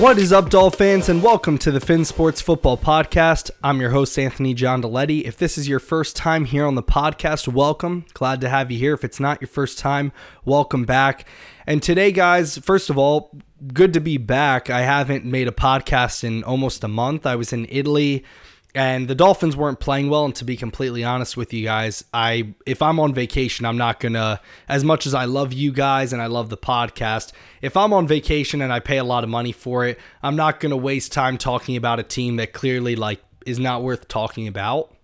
What is up, Doll fans, and welcome to the Fin Sports Football Podcast. I'm your host, Anthony John. If this is your first time here on the podcast, welcome. Glad to have you here. If it's not your first time, welcome back. And today, guys, first of all, good to be back. I haven't made a podcast in almost a month. I was in Italy and the Dolphins weren't playing well. And to be completely honest with you guys, I if I'm on vacation, I'm not gonna. As much as I love you guys and I love the podcast, if I'm on vacation and I pay a lot of money for it, I'm not gonna waste time talking about a team that clearly like is not worth talking about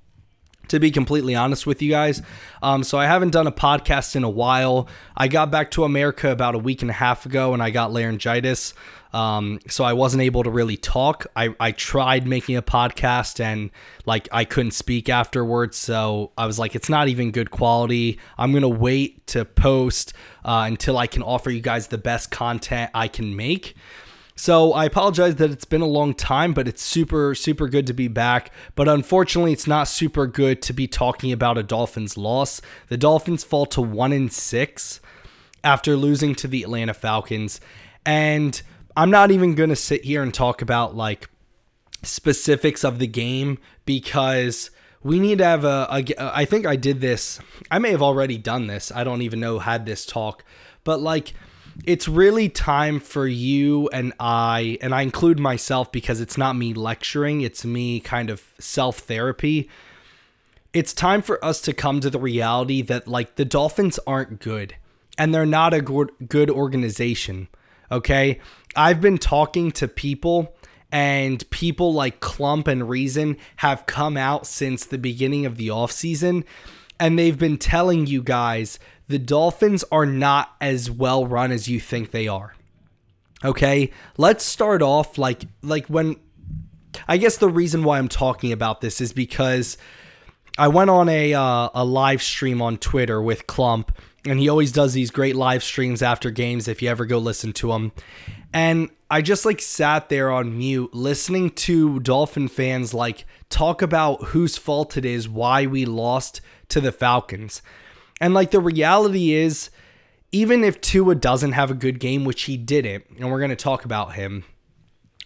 to be completely honest with you guys. Um, so I haven't done a podcast in a while. I got back to America about a week and a half ago and I got laryngitis. Um, so I wasn't able to really talk. I, I tried making a podcast and like I couldn't speak afterwards. So I was like, it's not even good quality. I'm going to wait to post uh, until I can offer you guys the best content I can make. So I apologize that it's been a long time, but it's super, super good to be back. But unfortunately, it's not super good to be talking about a Dolphins loss. The Dolphins fall to one in six after losing to the Atlanta Falcons. And I'm not even going to sit here and talk about like specifics of the game because we need to have a, a. I think I did this. I may have already done this. I don't even know had this talk, but like it's really time for you and I, and I include myself because it's not me lecturing, it's me kind of self therapy. It's time for us to come to the reality that, like, the Dolphins aren't good and they're not a good, good organization. Okay. I've been talking to people and people like Clump and Reason have come out since the beginning of the offseason and they've been telling you guys the Dolphins are not as well run as you think they are. Okay, let's start off like like when I guess the reason why I'm talking about this is because I went on a uh, a live stream on Twitter with Clump and he always does these great live streams after games. If you ever go listen to him, and I just like sat there on mute listening to Dolphin fans like talk about whose fault it is why we lost to the Falcons. And like the reality is, even if Tua doesn't have a good game, which he didn't, and we're going to talk about him,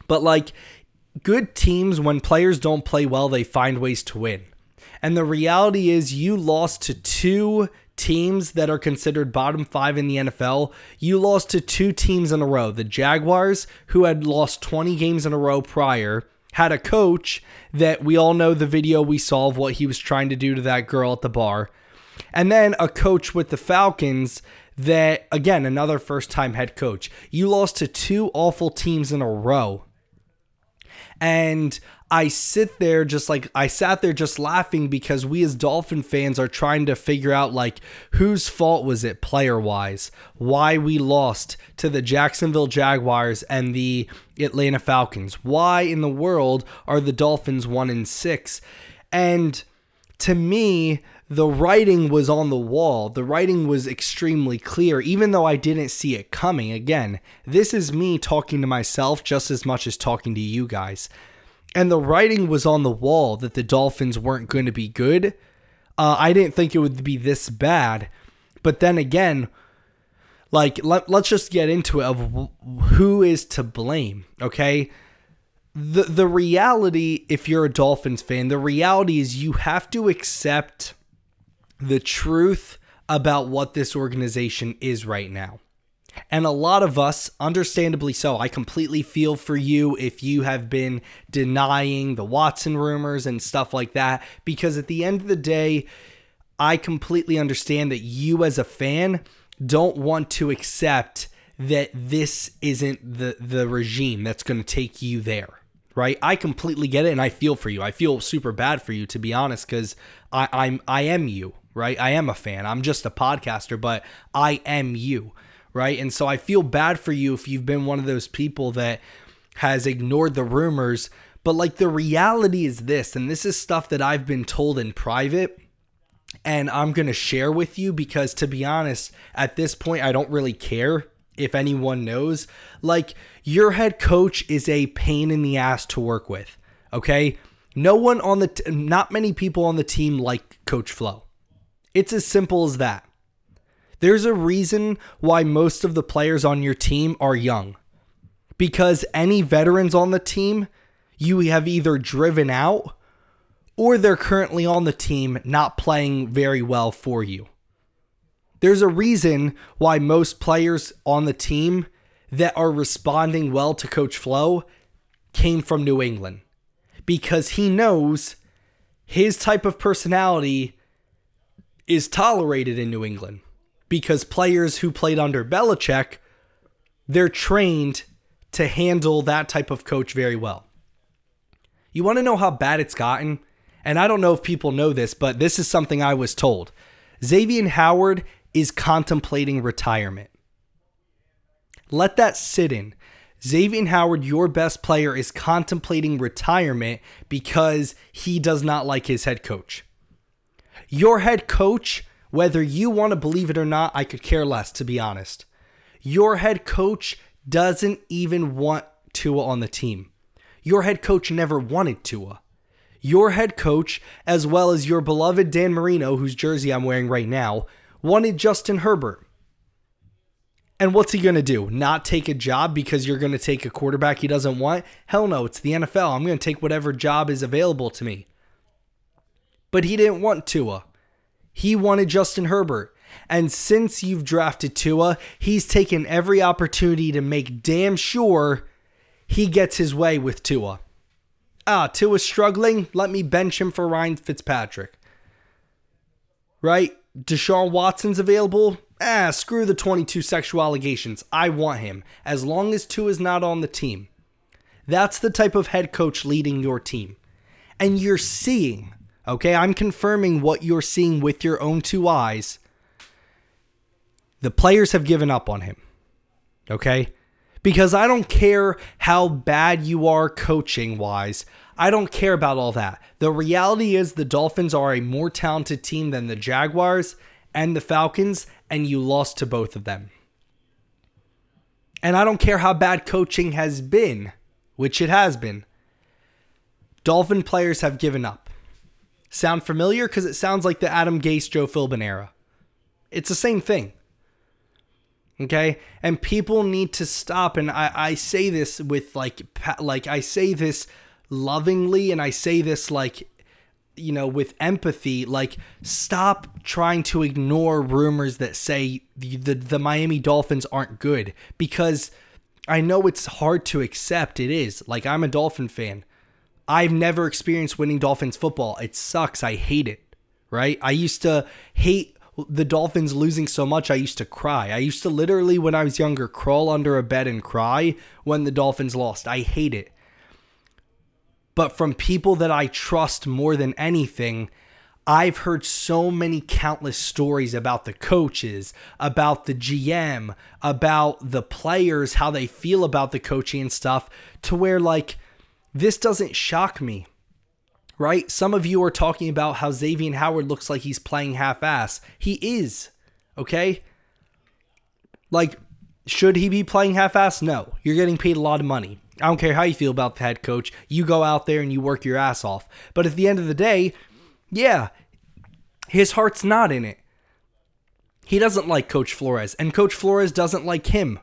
but like good teams, when players don't play well, they find ways to win. And the reality is, you lost to two teams that are considered bottom five in the NFL. You lost to two teams in a row. The Jaguars, who had lost 20 games in a row prior, had a coach that we all know the video we saw of what he was trying to do to that girl at the bar. And then a coach with the Falcons that, again, another first time head coach. You lost to two awful teams in a row. And I sit there just like I sat there just laughing because we as Dolphin fans are trying to figure out like whose fault was it player wise, why we lost to the Jacksonville Jaguars and the Atlanta Falcons. Why in the world are the Dolphins 1 in 6? And to me, the writing was on the wall. The writing was extremely clear, even though I didn't see it coming. Again, this is me talking to myself just as much as talking to you guys. And the writing was on the wall that the Dolphins weren't going to be good. Uh, I didn't think it would be this bad. But then again, like, let, let's just get into it of who is to blame, okay? The, the reality, if you're a Dolphins fan, the reality is you have to accept the truth about what this organization is right now. And a lot of us, understandably so, I completely feel for you if you have been denying the Watson rumors and stuff like that, because at the end of the day, I completely understand that you as a fan don't want to accept that this isn't the, the regime that's going to take you there right? I completely get it and I feel for you. I feel super bad for you to be honest, because I'm I am you right? I am a fan. I'm just a podcaster, but I am you, right? And so I feel bad for you if you've been one of those people that has ignored the rumors. But like the reality is this, and this is stuff that I've been told in private. And I'm going to share with you because, to be honest, at this point, I don't really care if anyone knows. Like, your head coach is a pain in the ass to work with. Okay. No one on the, t- not many people on the team like Coach Flo. It's as simple as that. There's a reason why most of the players on your team are young. Because any veterans on the team you have either driven out or they're currently on the team not playing very well for you. There's a reason why most players on the team that are responding well to Coach Flo came from New England. Because he knows his type of personality is tolerated in New England because players who played under Belichick, they're trained to handle that type of coach very well. You want to know how bad it's gotten? And I don't know if people know this, but this is something I was told. Xavier Howard is contemplating retirement. Let that sit in. Xavier Howard, your best player, is contemplating retirement because he does not like his head coach. Your head coach, whether you want to believe it or not, I could care less, to be honest. Your head coach doesn't even want Tua on the team. Your head coach never wanted Tua. Your head coach, as well as your beloved Dan Marino, whose jersey I'm wearing right now, wanted Justin Herbert. And what's he going to do? Not take a job because you're going to take a quarterback he doesn't want? Hell no, it's the NFL. I'm going to take whatever job is available to me. But he didn't want Tua. He wanted Justin Herbert. And since you've drafted Tua, he's taken every opportunity to make damn sure he gets his way with Tua. Ah, Tua's struggling. Let me bench him for Ryan Fitzpatrick. Right? Deshaun Watson's available. Ah, screw the 22 sexual allegations. I want him as long as Tua is not on the team. That's the type of head coach leading your team. And you're seeing, okay, I'm confirming what you're seeing with your own two eyes. The players have given up on him. Okay? Because I don't care how bad you are coaching wise. I don't care about all that. The reality is the Dolphins are a more talented team than the Jaguars and the Falcons, and you lost to both of them. And I don't care how bad coaching has been, which it has been. Dolphin players have given up. Sound familiar? Because it sounds like the Adam Gase, Joe Philbin era. It's the same thing. Okay, and people need to stop. And I, I say this with like like I say this lovingly, and I say this like you know with empathy like stop trying to ignore rumors that say the, the, the Miami Dolphins aren't good because I know it's hard to accept it is like I'm a Dolphin fan I've never experienced winning Dolphins football. It sucks. I hate it right? I used to hate the Dolphins losing so much I used to cry. I used to literally when I was younger crawl under a bed and cry when the Dolphins lost. I hate it. But from people that I trust more than anything, I've heard so many countless stories about the coaches, about the GM, about the players, how they feel about the coaching and stuff, to where like this doesn't shock me. Right? Some of you are talking about how Xavier Howard looks like he's playing half ass. He is. Okay? Like, should he be playing half ass? No. You're getting paid a lot of money. I don't care how you feel about the head coach. You go out there and you work your ass off. But at the end of the day, yeah, his heart's not in it. He doesn't like Coach Flores, and Coach Flores doesn't like him.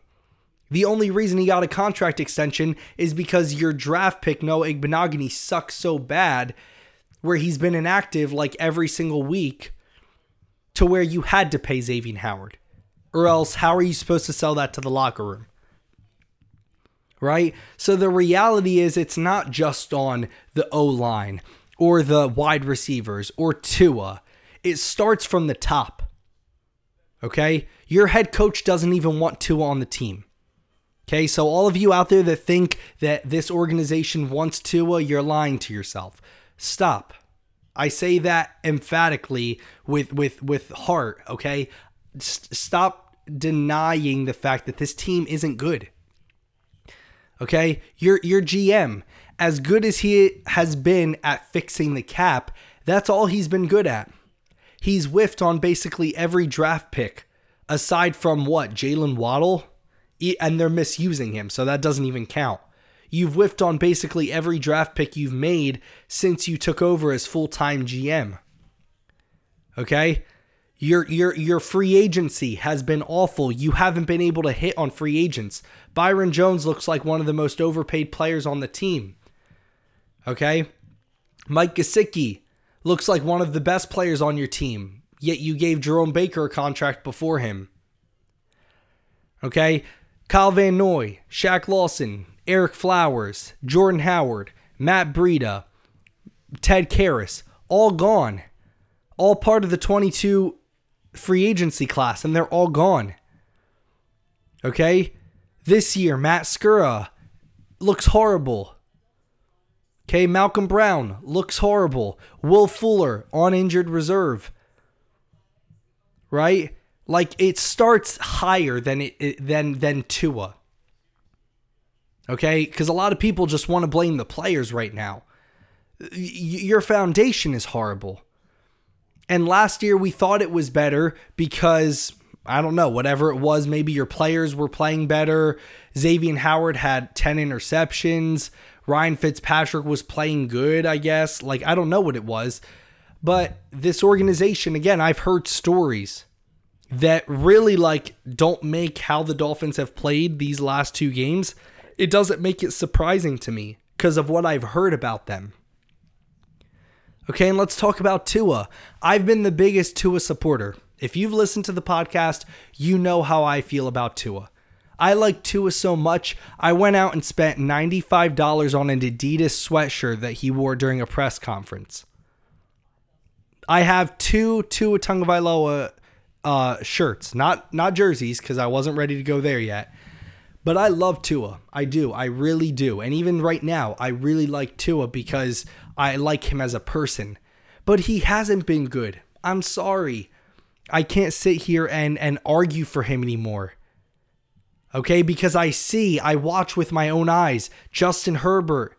The only reason he got a contract extension is because your draft pick, Noah Igbinoghene, sucks so bad where he's been inactive like every single week to where you had to pay Xavier Howard. Or else, how are you supposed to sell that to the locker room? right? So the reality is it's not just on the O line or the wide receivers or Tua. It starts from the top. Okay? Your head coach doesn't even want Tua on the team. Okay, so all of you out there that think that this organization wants Tua, you're lying to yourself. Stop. I say that emphatically with with with heart, okay? S- stop denying the fact that this team isn't good. Okay? Your your GM, as good as he has been at fixing the cap, that's all he's been good at. He's whiffed on basically every draft pick, aside from what Jalen Waddle, and they're misusing him, so that doesn't even count. You've whiffed on basically every draft pick you've made since you took over as full time GM. Okay? Your your your free agency has been awful. You haven't been able to hit on free agents. Byron Jones looks like one of the most overpaid players on the team. Okay? Mike Gesicki looks like one of the best players on your team. Yet you gave Jerome Baker a contract before him. Okay? Kyle Van Noy, Shaq Lawson, Ereck Flowers, Jordan Howard, Matt Breida, Ted Karras, all gone. All part of the 22 free agency class, and they're all gone. Okay? This year, Matt Skura looks horrible. Okay, Malcolm Brown looks horrible. Will Fuller on injured reserve. Right? Like it starts higher than it than than Tua. Okay? Cuz a lot of people just want to blame the players right now. Y- your foundation is horrible. And last year we thought it was better because I don't know, whatever it was, maybe your players were playing better. Xavier Howard had 10 interceptions. Ryan Fitzpatrick was playing good, I guess. Like, I don't know what it was. But this organization, again, I've heard stories that really like don't make how the Dolphins have played these last two games. It doesn't make it surprising to me because of what I've heard about them. Okay, and let's talk about Tua. I've been the biggest Tua supporter. If you've listened to the podcast, you know how I feel about Tua. I like Tua so much, I went out and spent $95 on an Adidas sweatshirt that he wore during a press conference. I have two Tua Tagovailoa uh, shirts, not not jerseys because I wasn't ready to go there yet. But I love Tua. I do. I really do. And even right now, I really like Tua because I like him as a person. But he hasn't been good. I'm sorry. I can't sit here and and argue for him anymore. Okay, because I see, I watch with my own eyes Justin Herbert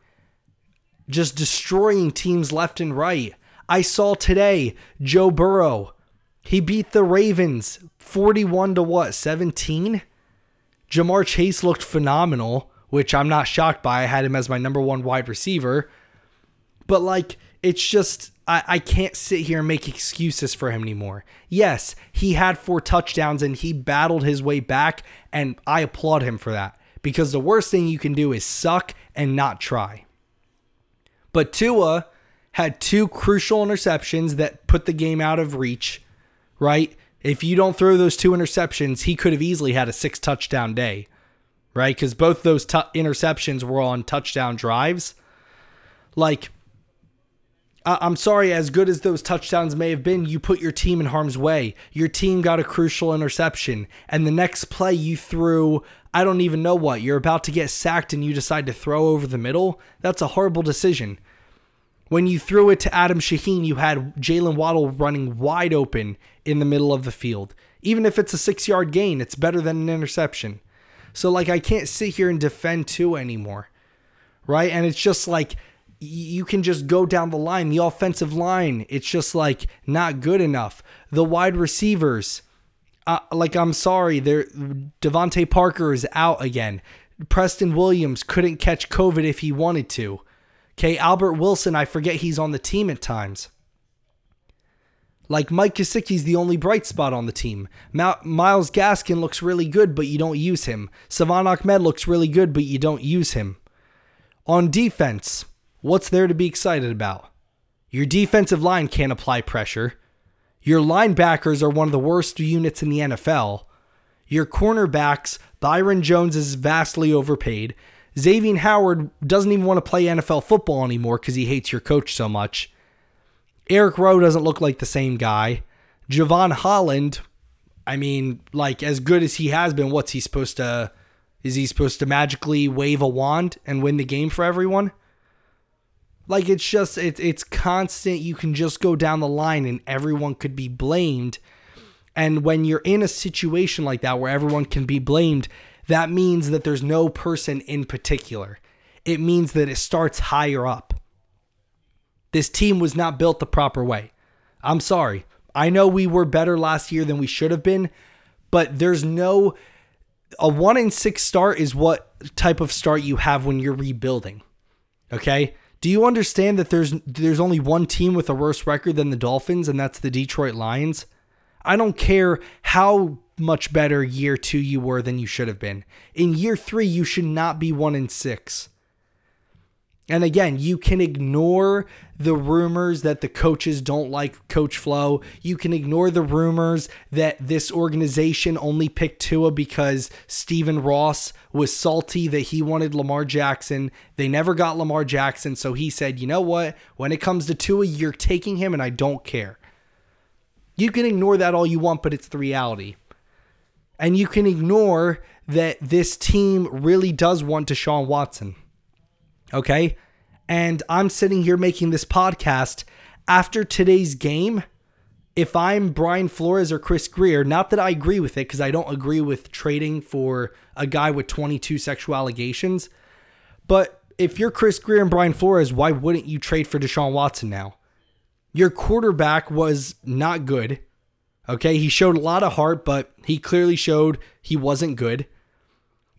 just destroying teams left and right. I saw today Joe Burrow. He beat the Ravens 41 to what? 17? Ja'Marr Chase looked phenomenal, which I'm not shocked by. I had him as my number 1 wide receiver. But like it's just I, I can't sit here and make excuses for him anymore. Yes, he had four touchdowns and he battled his way back, and I applaud him for that. Because the worst thing you can do is suck and not try. But Tua had two crucial interceptions that put the game out of reach, right? If you don't throw those two interceptions, he could have easily had a six touchdown day, right? Because both those t- interceptions were on touchdown drives. Like, I'm sorry, as good as those touchdowns may have been, you put your team in harm's way. Your team got a crucial interception, and the next play you threw, I don't even know what, you're about to get sacked and you decide to throw over the middle. That's a horrible decision. When you threw it to Adam Shaheen, you had Jalen Waddle running wide open in the middle of the field. Even if it's a six yard gain, it's better than an interception. So, like, I can't sit here and defend Tua anymore, right? And it's just like, you can just go down the line. The offensive line, it's just like not good enough. The wide receivers, uh, like I'm sorry, there DeVante Parker is out again. Preston Williams couldn't catch COVID if he wanted to. Okay, Albert Wilson, I forget he's on the team at times. Like Mike Gesicki's the only bright spot on the team. Myles Gaskin looks really good, but you don't use him. Salvon Ahmed looks really good, but you don't use him. On defense, What's there to be excited about? Your defensive line can't apply pressure. Your linebackers are one of the worst units in the NFL. Your cornerbacks, Byron Jones is vastly overpaid. Xavier Howard doesn't even want to play NFL football anymore because he hates your coach so much. Eric Rowe doesn't look like the same guy. Jevon Holland, I mean, like as good as he has been, what's he supposed to? Is he supposed to magically wave a wand and win the game for everyone? Like it's just it's it's constant. You can just go down the line and everyone could be blamed. And when you're in a situation like that where everyone can be blamed, that means that there's no person in particular. It means that it starts higher up. This team was not built the proper way. I'm sorry. I know we were better last year than we should have been, but there's no a 1 in 6 start is what type of start you have when you're rebuilding. Okay? Do you understand that there's there's only one team with a worse record than the Dolphins, and that's the Detroit Lions? I don't care how much better year two you were than you should have been. In year three, you should not be one in six. And again, you can ignore the rumors that the coaches don't like Coach Flo. You can ignore the rumors that this organization only picked Tua because Stephen Ross was salty that he wanted Lamar Jackson. They never got Lamar Jackson. So he said, you know what? When it comes to Tua, you're taking him and I don't care. You can ignore that all you want, but it's the reality. And you can ignore that this team really does want Deshaun Watson. Okay. And I'm sitting here making this podcast after today's game. If I'm Brian Flores or Chris Grier, not that I agree with it, because I don't agree with trading for a guy with 22 sexual allegations, but if you're Chris Grier and Brian Flores, why wouldn't you trade for Deshaun Watson now? Your quarterback was not good. Okay, he showed a lot of heart, but he clearly showed he wasn't good.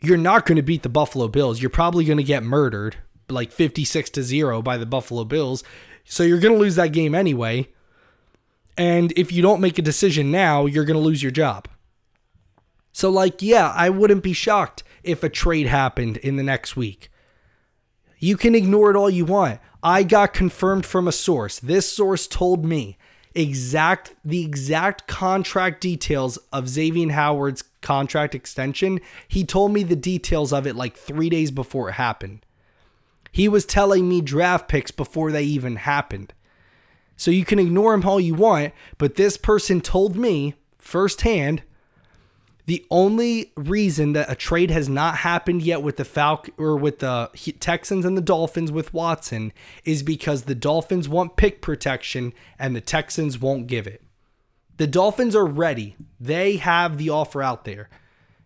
You're not going to beat the Buffalo Bills. You're probably going to get murdered like 56 to 0 by the Buffalo Bills. So you're going to lose that game anyway. And if you don't make a decision now, you're going to lose your job. So, like, yeah, I wouldn't be shocked if a trade happened in the next week. You can ignore it all you want. I got confirmed from a source. This source told me exact the exact contract details of Xavier Howard's contract extension. He told me the details of it like 3 days before it happened. He was telling me draft picks before they even happened. So you can ignore him all you want, but this person told me firsthand the only reason that a trade has not happened yet with the Falcon or with the Texans and the Dolphins with Watson is because the Dolphins want pick protection and the Texans won't give it. The Dolphins are ready. They have the offer out there.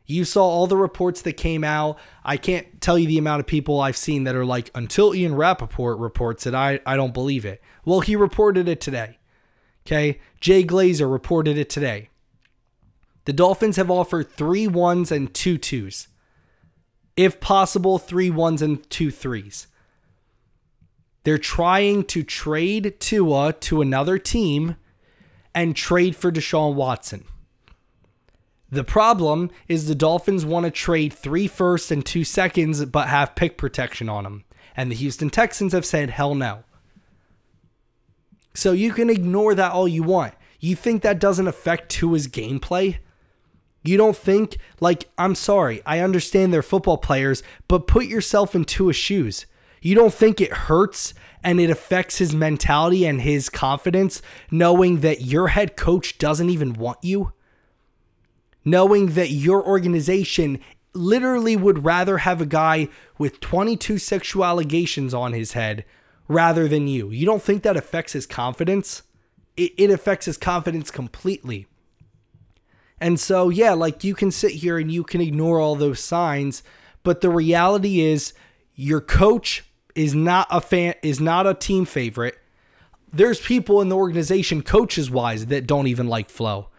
You saw all the reports that came out. I can't tell you the amount of people I've seen that are like, until Ian Rapoport reports it, I, I don't believe it. Well, he reported it today. Okay. Jay Glazer reported it today. The Dolphins have offered three ones and two twos. If possible, three ones and two threes. They're trying to trade Tua to another team and trade for Deshaun Watson. The problem is the Dolphins want to trade three firsts and two seconds, but have pick protection on them. And the Houston Texans have said, hell no. So you can ignore that all you want. You think that doesn't affect Tua's gameplay? You don't think, like, I'm sorry, I understand they're football players, but put yourself in Tua's shoes. You don't think it hurts and it affects his mentality and his confidence knowing that your head coach doesn't even want you? Knowing that your organization literally would rather have a guy with 22 sexual allegations on his head rather than you. You don't think that affects his confidence? It, it affects his confidence completely. And so, yeah, like you can sit here and you can ignore all those signs, but the reality is your coach is not a fan is not a team favorite. There's people in the organization coaches wise that don't even like Flo.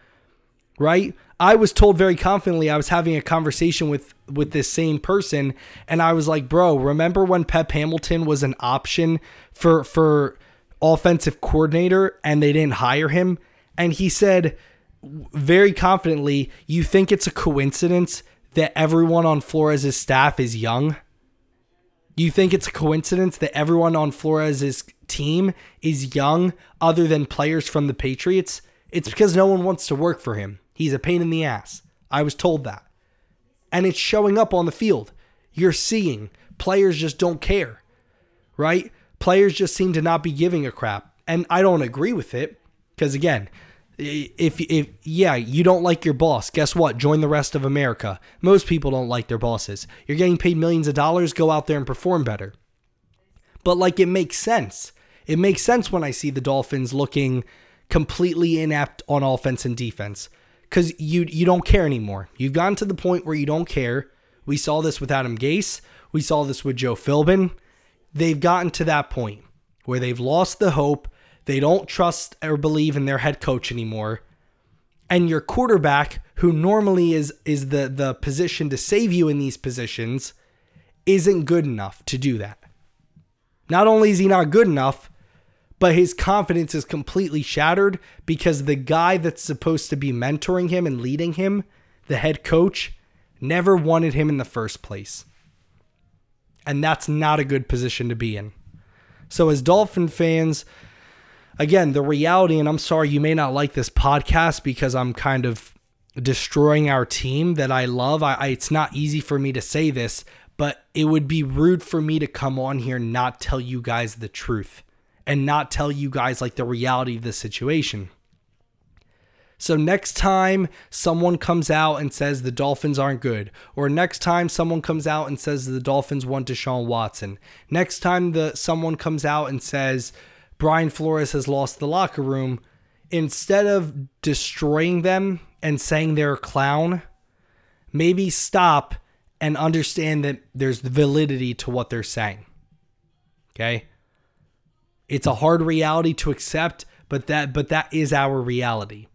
Right? I was told very confidently I was having a conversation with with this same person and I was like, "Bro, remember when Pep Hamilton was an option for for offensive coordinator and they didn't hire him?" And he said very confidently, "You think it's a coincidence that everyone on Flores' staff is young?" You think it's a coincidence that everyone on Flores' team is young other than players from the Patriots? It's because no one wants to work for him. He's a pain in the ass. I was told that. And it's showing up on the field. You're seeing players just don't care, right? Players just seem to not be giving a crap. And I don't agree with it because, again, if, if, yeah, you don't like your boss, guess what? Join the rest of America. Most people don't like their bosses. You're getting paid millions of dollars, go out there and perform better. But, like, it makes sense. It makes sense when I see the Dolphins looking completely inept on offense and defense because you you don't care anymore. You've gotten to the point where you don't care. We saw this with Adam Gase. We saw this with Joe Philbin. They've gotten to that point where they've lost the hope. They don't trust or believe in their head coach anymore. And your quarterback, who normally is is the the position to save you in these positions, isn't good enough to do that. Not only is he not good enough, but his confidence is completely shattered because the guy that's supposed to be mentoring him and leading him, the head coach, never wanted him in the first place. And that's not a good position to be in. So, as Dolphin fans, again, the reality, and I'm sorry you may not like this podcast because I'm kind of destroying our team that I love. I, I, it's not easy for me to say this, but it would be rude for me to come on here and not tell you guys the truth and not tell you guys like the reality of the situation. So next time someone comes out and says the Dolphins aren't good, or next time someone comes out and says the Dolphins want Deshaun Watson, next time the someone comes out and says Brian Flores has lost the locker room, instead of destroying them and saying they're a clown, maybe stop and understand that there's validity to what they're saying. Okay? It's a hard reality to accept, but that but that is our reality.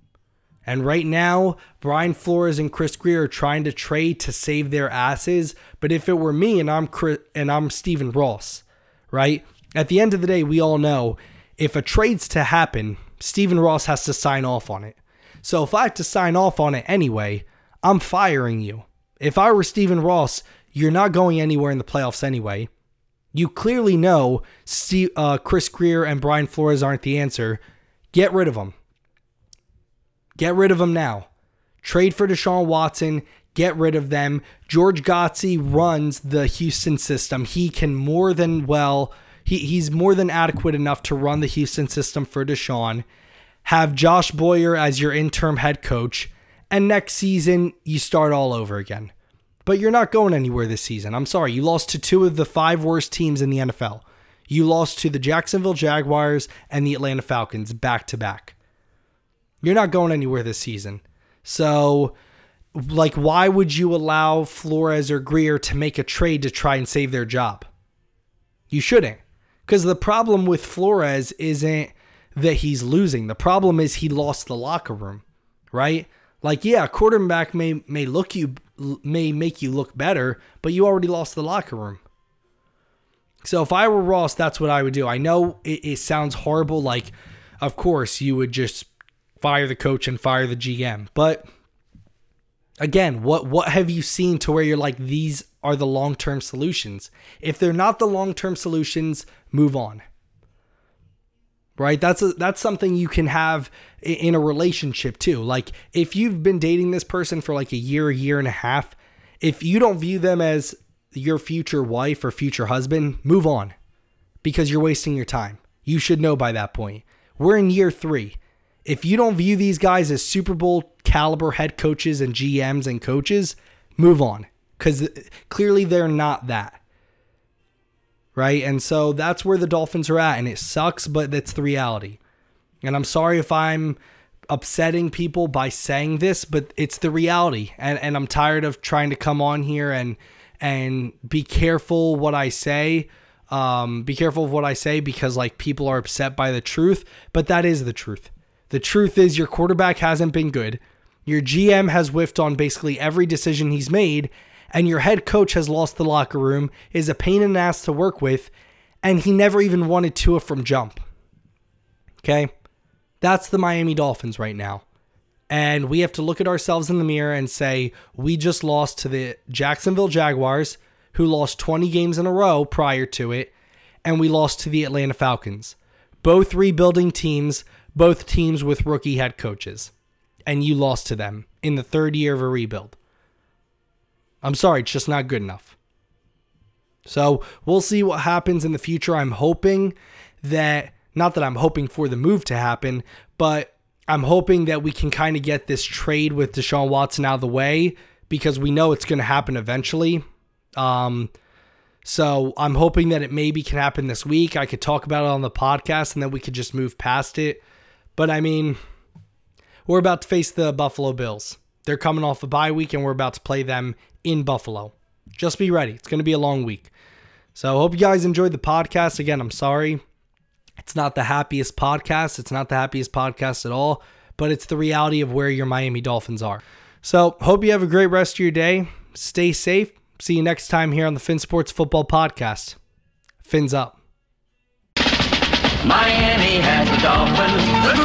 And right now, Brian Flores and Chris Grier are trying to trade to save their asses. But if it were me and I'm Chris, and I'm Stephen Ross, right? At the end of the day, we all know if a trade's to happen, Stephen Ross has to sign off on it. So if I have to sign off on it anyway, I'm firing you. If I were Stephen Ross, you're not going anywhere in the playoffs anyway. You clearly know uh, Chris Grier and Brian Flores aren't the answer. Get rid of them. Get rid of them now. Trade for Deshaun Watson. Get rid of them. George Godsey runs the Houston system. He can more than well, he, he's more than adequate enough to run the Houston system for Deshaun. Have Josh Boyer as your interim head coach. And next season, you start all over again. But you're not going anywhere this season. I'm sorry. You lost to two of the five worst teams in the NFL. You lost to the Jacksonville Jaguars and the Atlanta Falcons back to back. You're not going anywhere this season. So, like, why would you allow Flores or Grier to make a trade to try and save their job? You shouldn't. Because the problem with Flores isn't that he's losing. The problem is he lost the locker room, right? Like, yeah, quarterback may may look you may make you look better, but you already lost the locker room. So if I were Ross, that's what I would do. I know it, it sounds horrible. Like, of course, you would just fire the coach and fire the GM. But again, what what have you seen to where you're like these are the long-term solutions? If they're not the long-term solutions, move on. Right? That's a, that's something you can have in a relationship too. Like if you've been dating this person for like a year, a year and a half, if you don't view them as your future wife or future husband, move on because you're wasting your time. You should know by that point. We're in year 3 if you don't view these guys as Super Bowl caliber head coaches and GMs and coaches, move on because clearly they're not that. Right. And so that's where the Dolphins are at. And it sucks, but that's the reality. And I'm sorry if I'm upsetting people by saying this, but it's the reality. And, and I'm tired of trying to come on here and and be careful what I say. Um, be careful of what I say because like people are upset by the truth, but that is the truth. The truth is, your quarterback hasn't been good. Your GM has whiffed on basically every decision he's made, and your head coach has lost the locker room, is a pain in the ass to work with, and he never even wanted Tua from jump. Okay? That's the Miami Dolphins right now. And we have to look at ourselves in the mirror and say, we just lost to the Jacksonville Jaguars, who lost 20 games in a row prior to it, and we lost to the Atlanta Falcons. Both rebuilding teams both teams with rookie head coaches, and you lost to them in the third year of a rebuild. I'm sorry, it's just not good enough. So we'll see what happens in the future. I'm hoping that, not that I'm hoping for the move to happen, but I'm hoping that we can kind of get this trade with Deshaun Watson out of the way because we know it's going to happen eventually. Um, so I'm hoping that it maybe can happen this week. I could talk about it on the podcast and then we could just move past it. But I mean, we're about to face the Buffalo Bills. They're coming off a bye week and we're about to play them in Buffalo. Just be ready. It's going to be a long week. So, hope you guys enjoyed the podcast. Again, I'm sorry. It's not the happiest podcast. It's not the happiest podcast at all, but it's the reality of where your Miami Dolphins are. So, hope you have a great rest of your day. Stay safe. See you next time here on the Fin Sports Football Podcast. Fins up. Miami has the Dolphins, the